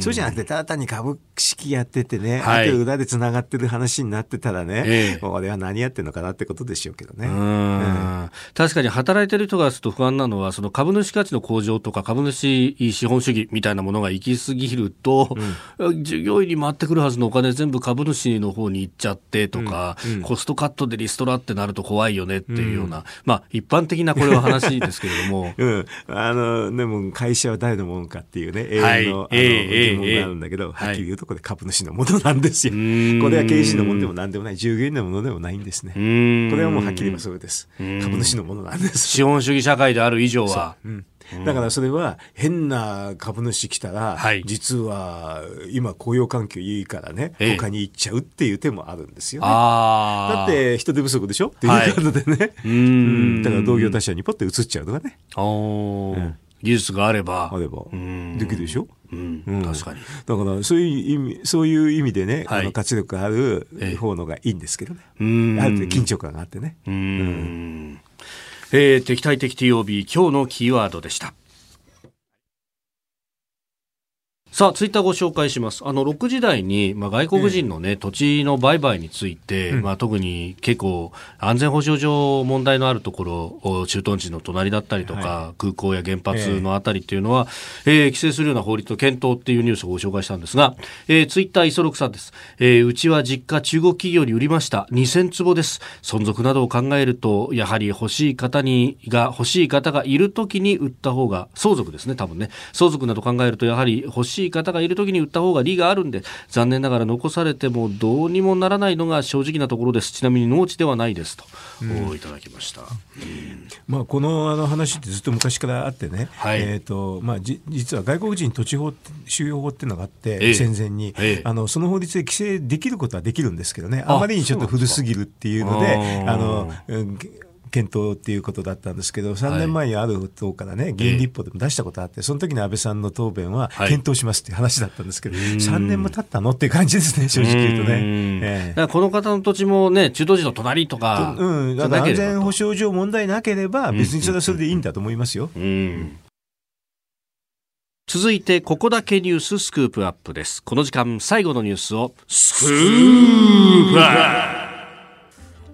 そうじゃなくてただ単に株式やっててね、はい、裏でつながってる話になってたらね、ええ、俺は何やってんのかなってことでしょうけどね。確かに働いてる人がすると不安なのは、その株主価値の向上とか株主資本主義みたいなものが行き過ぎると、うん、従業員に回ってくるはずのお金全部株主の方に行っちゃってとか、うんうん、コストカットでリストラってなると怖いよねっていうような、まあ一般的なこれは話ですけれども。うん。あの、でも会社は誰のものかっていうね、永遠の,、あの疑問があるんだけど、はっきり言うとこれ株主のものなんですよ。これは経営者のものでも何でもない、従業員のものでもないんですね。これはもうはっきり言えばそうです。株主のものなんです。資本主義社会である以上は。うんだからそれは変な株主来たら、はい、実は今雇用環境いいからね、他に行っちゃうっていう手もあるんですよね。だって人手不足でしょ？っていうことでね、はい、うんだから同業他社にポッて移っちゃうとかね。うん技術があれば。あれば。できるでしょ？うん、うん、確かに。だからそういう意味、そういう意味でね、はい、あの活力がある方のがいいんですけどね。うん。ある程度緊張感があってね。うん。うんえー、敵対的 TOB 今日のキーワードでした。さあ、ツイッターご紹介します。あの、6時台に、まあ、外国人のね、土地の売買について、まあ、特に結構、安全保障上問題のあるところ、お駐屯地の隣だったりとか、空港や原発のあたりっていうのは、えー規制するような法律の検討っていうニュースをご紹介したんですが、えーツイッターイソロクさんです。えーうちは実家中国企業に売りました。2000坪です。存続などを考えると、やはり欲しい方に、が、欲しい方がいるときに売った方が、相続ですね、多分ね。相続など考えると、やはり欲しい方がいるときに売った方が利があるんで、残念ながら残されてもどうにもならないのが正直なところです。ちなみに農地ではないですと、おいただきました。まあ、このあの話ってずっと昔からあってね、はい。えーとまあ、じ実は外国人土地法収容法っていうのがあって、ええ。戦前に、ええ。あのその法律で規制できることはできるんですけどね。ああまりにちょっと古すぎるっていうのであの、うん検討っていうことだったんですけど、3年前にある党からね、議員立法でも出したことあって、その時の安倍さんの答弁ははい。検討しますっていう話だったんですけど、3年も経ったのっていう感じですね、正直言うとね。うん。ええ。だからこの方の土地もね、中東地の隣とか、うん、だから安全保障上問題なければ、別にそれはそれでいいんだと思いますよ。うん。続いて、ここだけニューススクープアップです。この時間、最後のニュースを、スクープアップ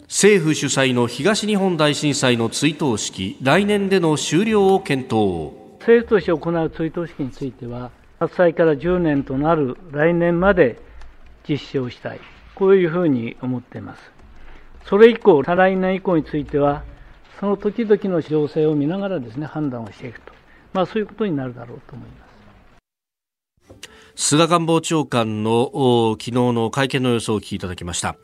政府主催の東日本大震災の追悼式、来年での終了を検討。政府として行う追悼式については、発災から10年となる来年まで実施をしたい、こういうふうに思っています。それ以降、再来年以降については、その時々の情勢を見ながらですね、判断をしていくと、まあ、そういうことになるだろうと思います。菅官房長官の昨日の会見の様子をお聞きいただきました、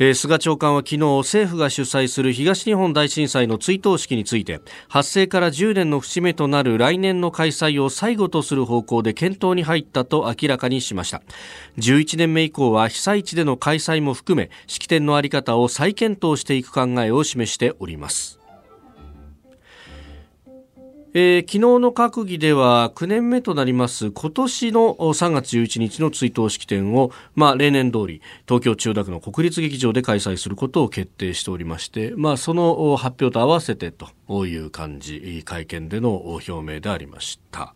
えー菅長官は昨日政府が主催する東日本大震災の追悼式について発生から10年の節目となる来年の開催を最後とする方向で検討に入ったと明らかにしました。11年目以降は被災地での開催も含め式典の在り方を再検討していく考えを示しております。えー昨日の閣議では9年目となります今年のお3月11日の追悼式典を、まあ、例年通り東京千代田区の国立劇場で開催することを決定しておりまして、まあ、そのお発表と合わせてという感じ会見でのお表明でありました。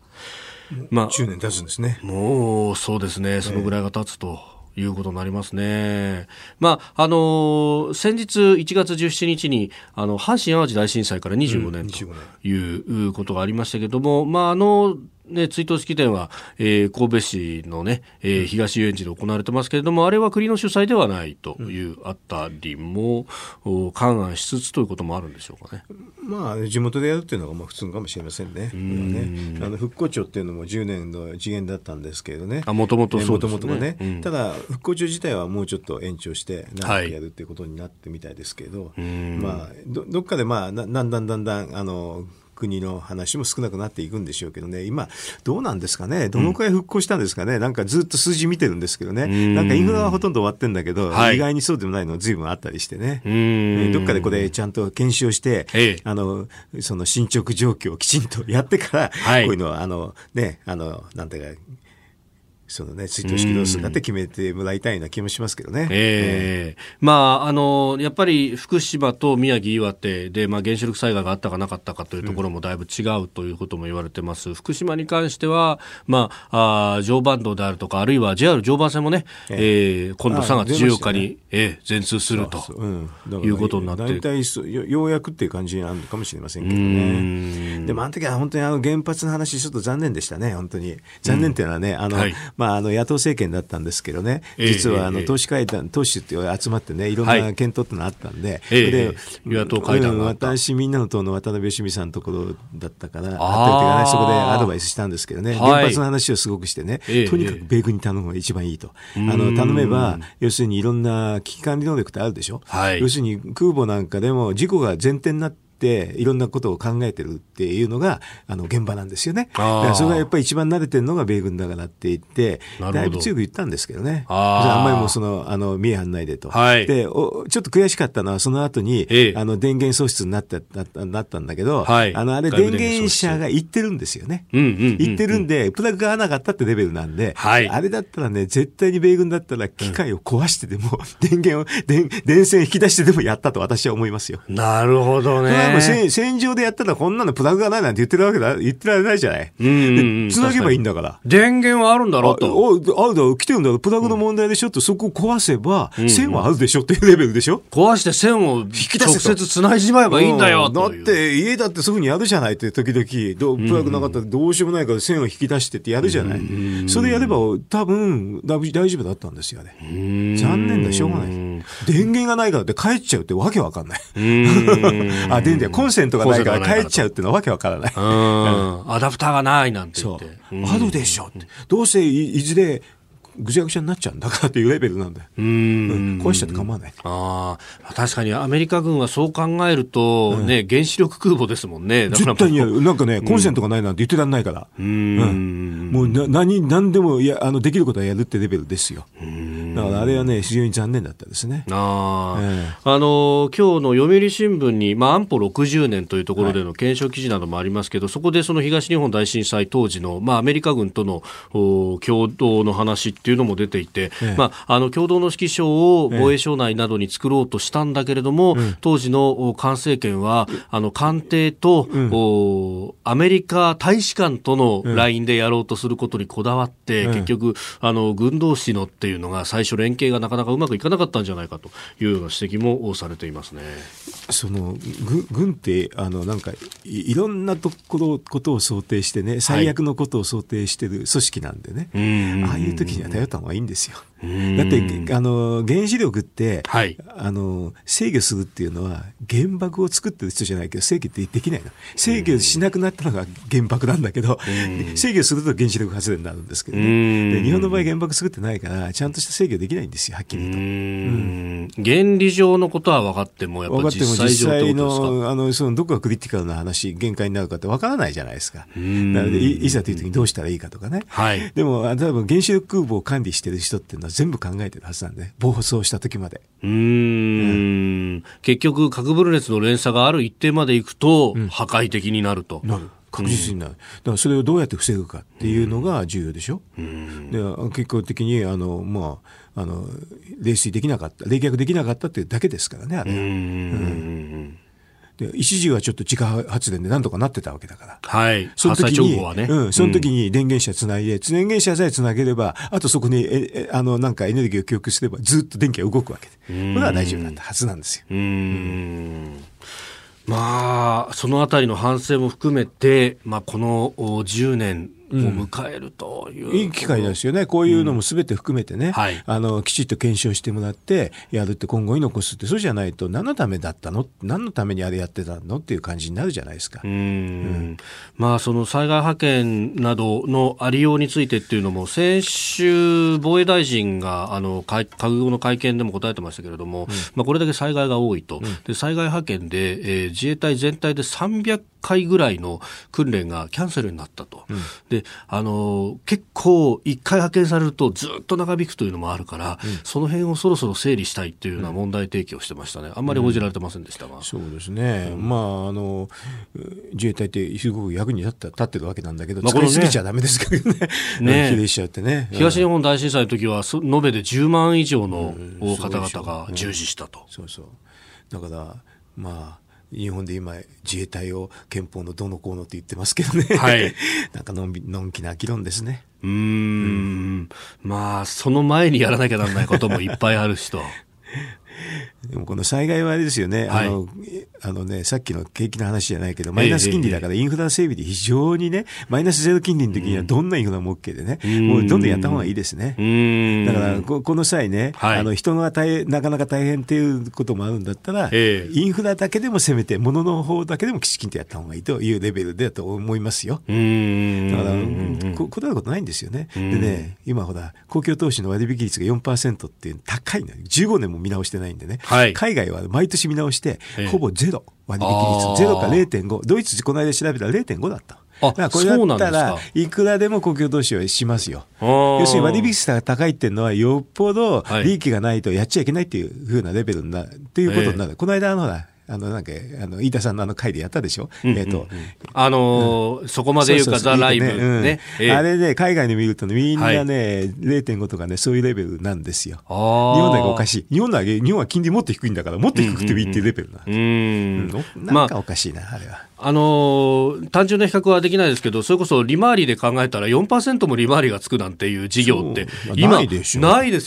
まあ10年経つんですね。もう、そうですね。そのぐらいが経つと。いうことになりますね。まあ、あのー先日1月17日に、あの、阪神淡路大震災から25年と25いうことがありましたけども、まあ、あの、ね、追悼式典は、えー神戸市のね、えー東遊園地で行われてますけれども、あれは国の主催ではないというあたりも、お勘案しつつということもあるんでしょうかね。まあ、地元でやるっていうのがまあ普通かもしれませんね。これはね。あの復興庁っていうのも10年の次元だったんですけれどね。あ元々そうですね。もともとね、うん。ただ、復興庁自体はもうちょっと延長して、はい。長くやるっていうことになってみたいですけど、ん。まあ、どどっかで、まあ、なだんだんだんだん、あの、国の話も少なくなっていくんでしょうけどね、今、どうなんですかね、どのくらい復興したんですかね、なんかずっと数字見てるんですけどね、ん。なんかインフラはほとんど終わってんだけど、はい。意外にそうでもないのずいぶんあったりしてね。どっかでこれちゃんと検証して、ええ。あの、その進捗状況をきちんとやってから、はい。こういうのは、あの、ね、あの、なんていうか、そのね、追悼式どうするかって決めてもらいたいような気もしますけどね。ええまあ、あの、やっぱり福島と宮城、岩手で、まあ、原子力災害があったかなかったかというところもだいぶ違うということも言われてます。福島に関しては、まあ、あー常磐道であるとか、あるいは JR 常磐線もね、ええ今度あ3月14日出ましたねに、ええ全通すると。いうことになって大体よようやくっていう感じになるのかもしれませんけどうね。んでもあの時は本当にあの原発の話ちょっと残念でしたね、本当に。残念っていうのはね、あの、はいまあ、あの野党政権だったんですけどね、ええ実はあええ。の党首会談、党首って集まってね、いろんはない。検討ってのがあったんで、ええでええ。与野党会談があった。うん私、みんなの党の渡辺義美さんのところだったから、あったりとあーかね、そこでアドバイスしたんですけどね、はい。原発の話をすごくしてね、ええとにかく米軍に頼むのが一番いいと。あの頼めば、要するにいろんな危機管理能力ってあるでしょ。はい。要するに空母なんかでも事故が前提になって、いろんなことを考えてるっていうのが、あの、現場なんですよね。それがやっぱり一番慣れてるのが米軍だからって言ってだいぶ強く言ったんですけどね。あーあんまりもうその、あの、見え張んないでと。はいでお、ちょっと悔しかったのは、その後に、ええあの、電源喪失になった、なったなったんだけど、はいあの、あれ、電源車が行ってるんですよね。うんうんうんうん行ってるんで、プラグが合わなかったってレベルなんで、はいあれだったらね、絶対に米軍だったら機械を壊してでも、電源を、電、電線引き出してでもやったと私は思いますよ。なるほどね。これはでも戦戦場でやったらこんなのプラグがないなんて言ってるわけだ、言ってられないじゃない。うんで繋げばいいんだから。電源はあるんだろうと。あおあるだろ、来てるんだろ、プラグの問題でしょ。って、そこを壊せば、線はあるでしょっていうレベルでしょ。壊して線をき出直接繋いじまえばいいんだよう。ん。だっ。て家だってそういうふうにやるじゃないって時々。どうプラグなかったらどうしようもないから線を引き出してってやるじゃない。それやれば多分だ大丈夫だったんですよね。残念だ。しょうがない。電源がないからって帰っちゃうってわけわかんない。あ電源コンセントがないから帰っちゃうってのはわけわからないうん。アダプターがないなんて言って。あるでしょって。どうせいいずれぐちゃぐちゃになっちゃうんだからっていうレベルなんだよ。うん。うん。壊しちゃって構わない。ああ、確かにアメリカ軍はそう考えると、ね、原子力空母ですもんね。絶対になんかねコンセントがないなんて言ってらんないから。うん。もうな何何でもやあのできることはやるってレベルですよ。だからあれはね、非常に残念だったですね。ああ、ええ。あの今日の読売新聞に、まあ、安保60年というところでの検証記事などもありますけど、そこでその東日本大震災当時の、まあ、アメリカ軍とのお共同の話っていうのも出ていて、ええ。まあ、あの共同の指揮所を防衛省内などに作ろうとしたんだけれども、当時のお菅政権はあの官邸と、おアメリカ大使館とのラインでやろうとすることにこだわって、うん結局あの軍同士のっていうのが最初連携がなかなかうまくいかなかったんじゃないかというような指摘もされていますね。その軍軍ってあのなんかいいろんなところことを想定してね、最悪のことを想定してる組織なんでね、んああいう時には頼った方がいいんですよ。んだってあの原子力って、はいあの制御するっていうのは原爆を作ってる人じゃないけど制御ってできないの。制御しなくなったのが原爆なんだけど、制御すると原子力発電になるんですけどうね。日本の場合原爆作ってないからちゃんとした制御できないんですよはっきりう言うと。ん原理上のことは分かっても、やっぱ実際上ってことですか？の、あの、その、どこがクリティカルな話、限界になるかって分からないじゃないですか。んなので、いいざという時にどうしたらいいかとかね。はい。でも、あ多分原子力空母を管理してる人っていうのは全部考えてるはずなんで、暴走した時まで。うーん結局、核分裂の連鎖がある一定までいくと、破壊的になると。なる。確実になる。だからそれをどうやって防ぐかっていうのが重要でしょ？で結果的に、あの、まあ、あの、冷水できなかった、冷却できなかったっていうだけですからね、あれは。うんで一時はちょっと自家発電でなんとかなってたわけだから。はい。その時に、ね。うん、その時に電源車つないで、電源車さえつなげれば、あとそこに、え、えあの、なんかエネルギーを供給すれば、ずっと電気が動くわけで。これは大丈夫だったはずなんですよ。うーんまあ、そのあたりの反省も含めて、まあ、このお10年を迎えるという、いい機会ですよね。こういうのも全て含めてね、はい。あの、きちっと検証してもらって、やるって今後に残すって、そうじゃないと、何のためだったの？何のためにあれやってたの？っていう感じになるじゃないですか。うーん。まあ、その災害派遣などのありようについてっていうのも、先週、防衛大臣があの会閣議後の会見でも答えてましたけれども、まあ、これだけ災害が多いと、で災害派遣で、えー自衛隊全体で300回ぐらいの訓練がキャンセルになったと、であの結構、1回派遣されるとずっと長引くというのもあるから、その辺をそろそろ整理したいというような問題提起をしてましたね、あんまり報じられてませんでしたが。そうですね、まああの自衛隊ってすごく役に立った立ってるわけなんだけど、まあこのね。使いすぎちゃダメですからね、ね。比例しちゃってね。東日本大震災の時はそ延べで10万以上の方々が従事したと。そうそう。だから、まあ、日本で今、自衛隊を憲法のどのこうのって言ってますけどね。はい なんかのんび、のんきな議論ですね。うーん。まあ、その前にやらなきゃならないこともいっぱいあるしと。でもこの災害はあれですよね、はい。あのあのね、さっきの景気の話じゃないけど、マイナス金利だからインフラ整備で非常にね、マイナスゼロ金利の時にはどんなインフラも OK でね、もうどんどんやった方がいいですね。だからこ、この際ね、はい。あの人が大変なかなか大変っていうこともあるんだったら、ええ。インフラだけでもせめて、物の方だけでもきちんとやった方がいいというレベルだと思いますよ。だから、こ断ることないんですよね。でね、今ほら、公共投資の割引率が4%っていう高いのよ。15年も見直してないんでね。はい海外は毎年見直してええ、ほぼゼロ。割引率。ゼロか0.5。ドイツこの間調べたら0.5だった。あこれだったら、いくらでも公共投資をしますよ。要するに割引率が高いっていうのは、よっぽどはい利益がないとやっちゃいけないっていうふうなレベルになる、っていうことになる。この間、あのほら、あのなんかあの飯田さんのあの回でやったでしょ、うんうんうん、えっ、ー、と、あのーうん、そこまで言うかザライブね、うん、あれね海外で見るとねみんなね、はい、0.5とかねそういうレベルなんですよ。日本だけおかしい。日本だけ日本は金利もっと低いんだからもっと低くてもいいっていうレベルなんうん。うん、なんかおかしいな、あれは。あの単純な比較はできないですけど、それこそ利回りで考えたら4%も利回りがつくなんていう事業って、今、ないです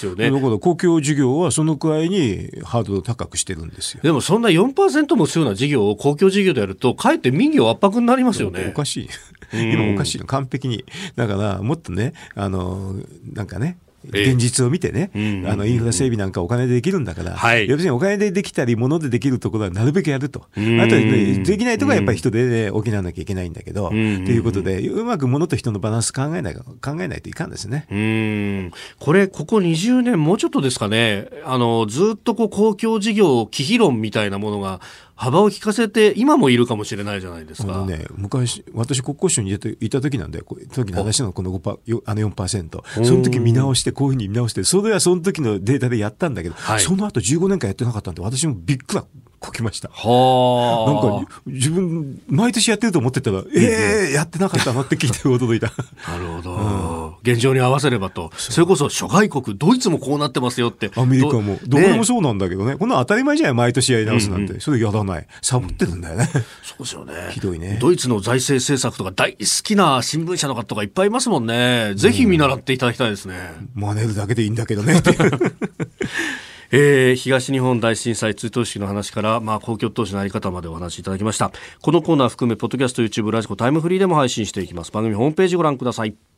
よね。だから公共事業はそのくらいにハードルを高くしてるんですよ。でもそんな4%もするような事業を公共事業でやると、かえって民業圧迫になりますよね。おかしい。今おかしいの、完璧に。だから、もっとね、あの、なんかね、現実を見てね、あのインフラ整備なんかお金でできるんだから、はい、要するにお金でできたり、物でできるところはなるべくやると、あと、ね、できないところはやっぱり人で、ね、補わなきゃいけないんだけど、ということで、うまく物と人のバランス考えない考えないといかんですね。うん。これ、ここ20年、もうちょっとですかね、あのずっとこう公共事業、忌避論みたいなものが幅を利かせて今もいるかもしれないじゃないですか。ね、昔私国交省にいた時なんだよ。時の話のこの5あの4%その時見直してこういうふうに見直してそれはその時のデータでやったんだけど、はい、その後15年間やってなかったんで私もびっくらこきました。はなんか、自分、毎年やってると思ってたら、ええー、やってなかったなって聞いて驚いた。なるほど、うん、現状に合わせればと。それこそ諸外国、ドイツもこうなってますよって。アメリカも。どこでもそうなんだけどね。こんな当たり前じゃない毎年やり直すなんて。うんうん、それやらない。サボってるんだよね。そうですよね。ひどいね。ドイツの財政政策とか大好きな新聞社の方とかいっぱいいますもんね。ぜひ見習っていただきたいですね。真似るだけでいいんだけどね。えー、東日本大震災追悼式の話から、まあ、公共投資のあり方までお話しいただきました。このコーナー含めポッドキャスト YouTube ラジコタイムフリーでも配信していきます。番組ホームページご覧ください。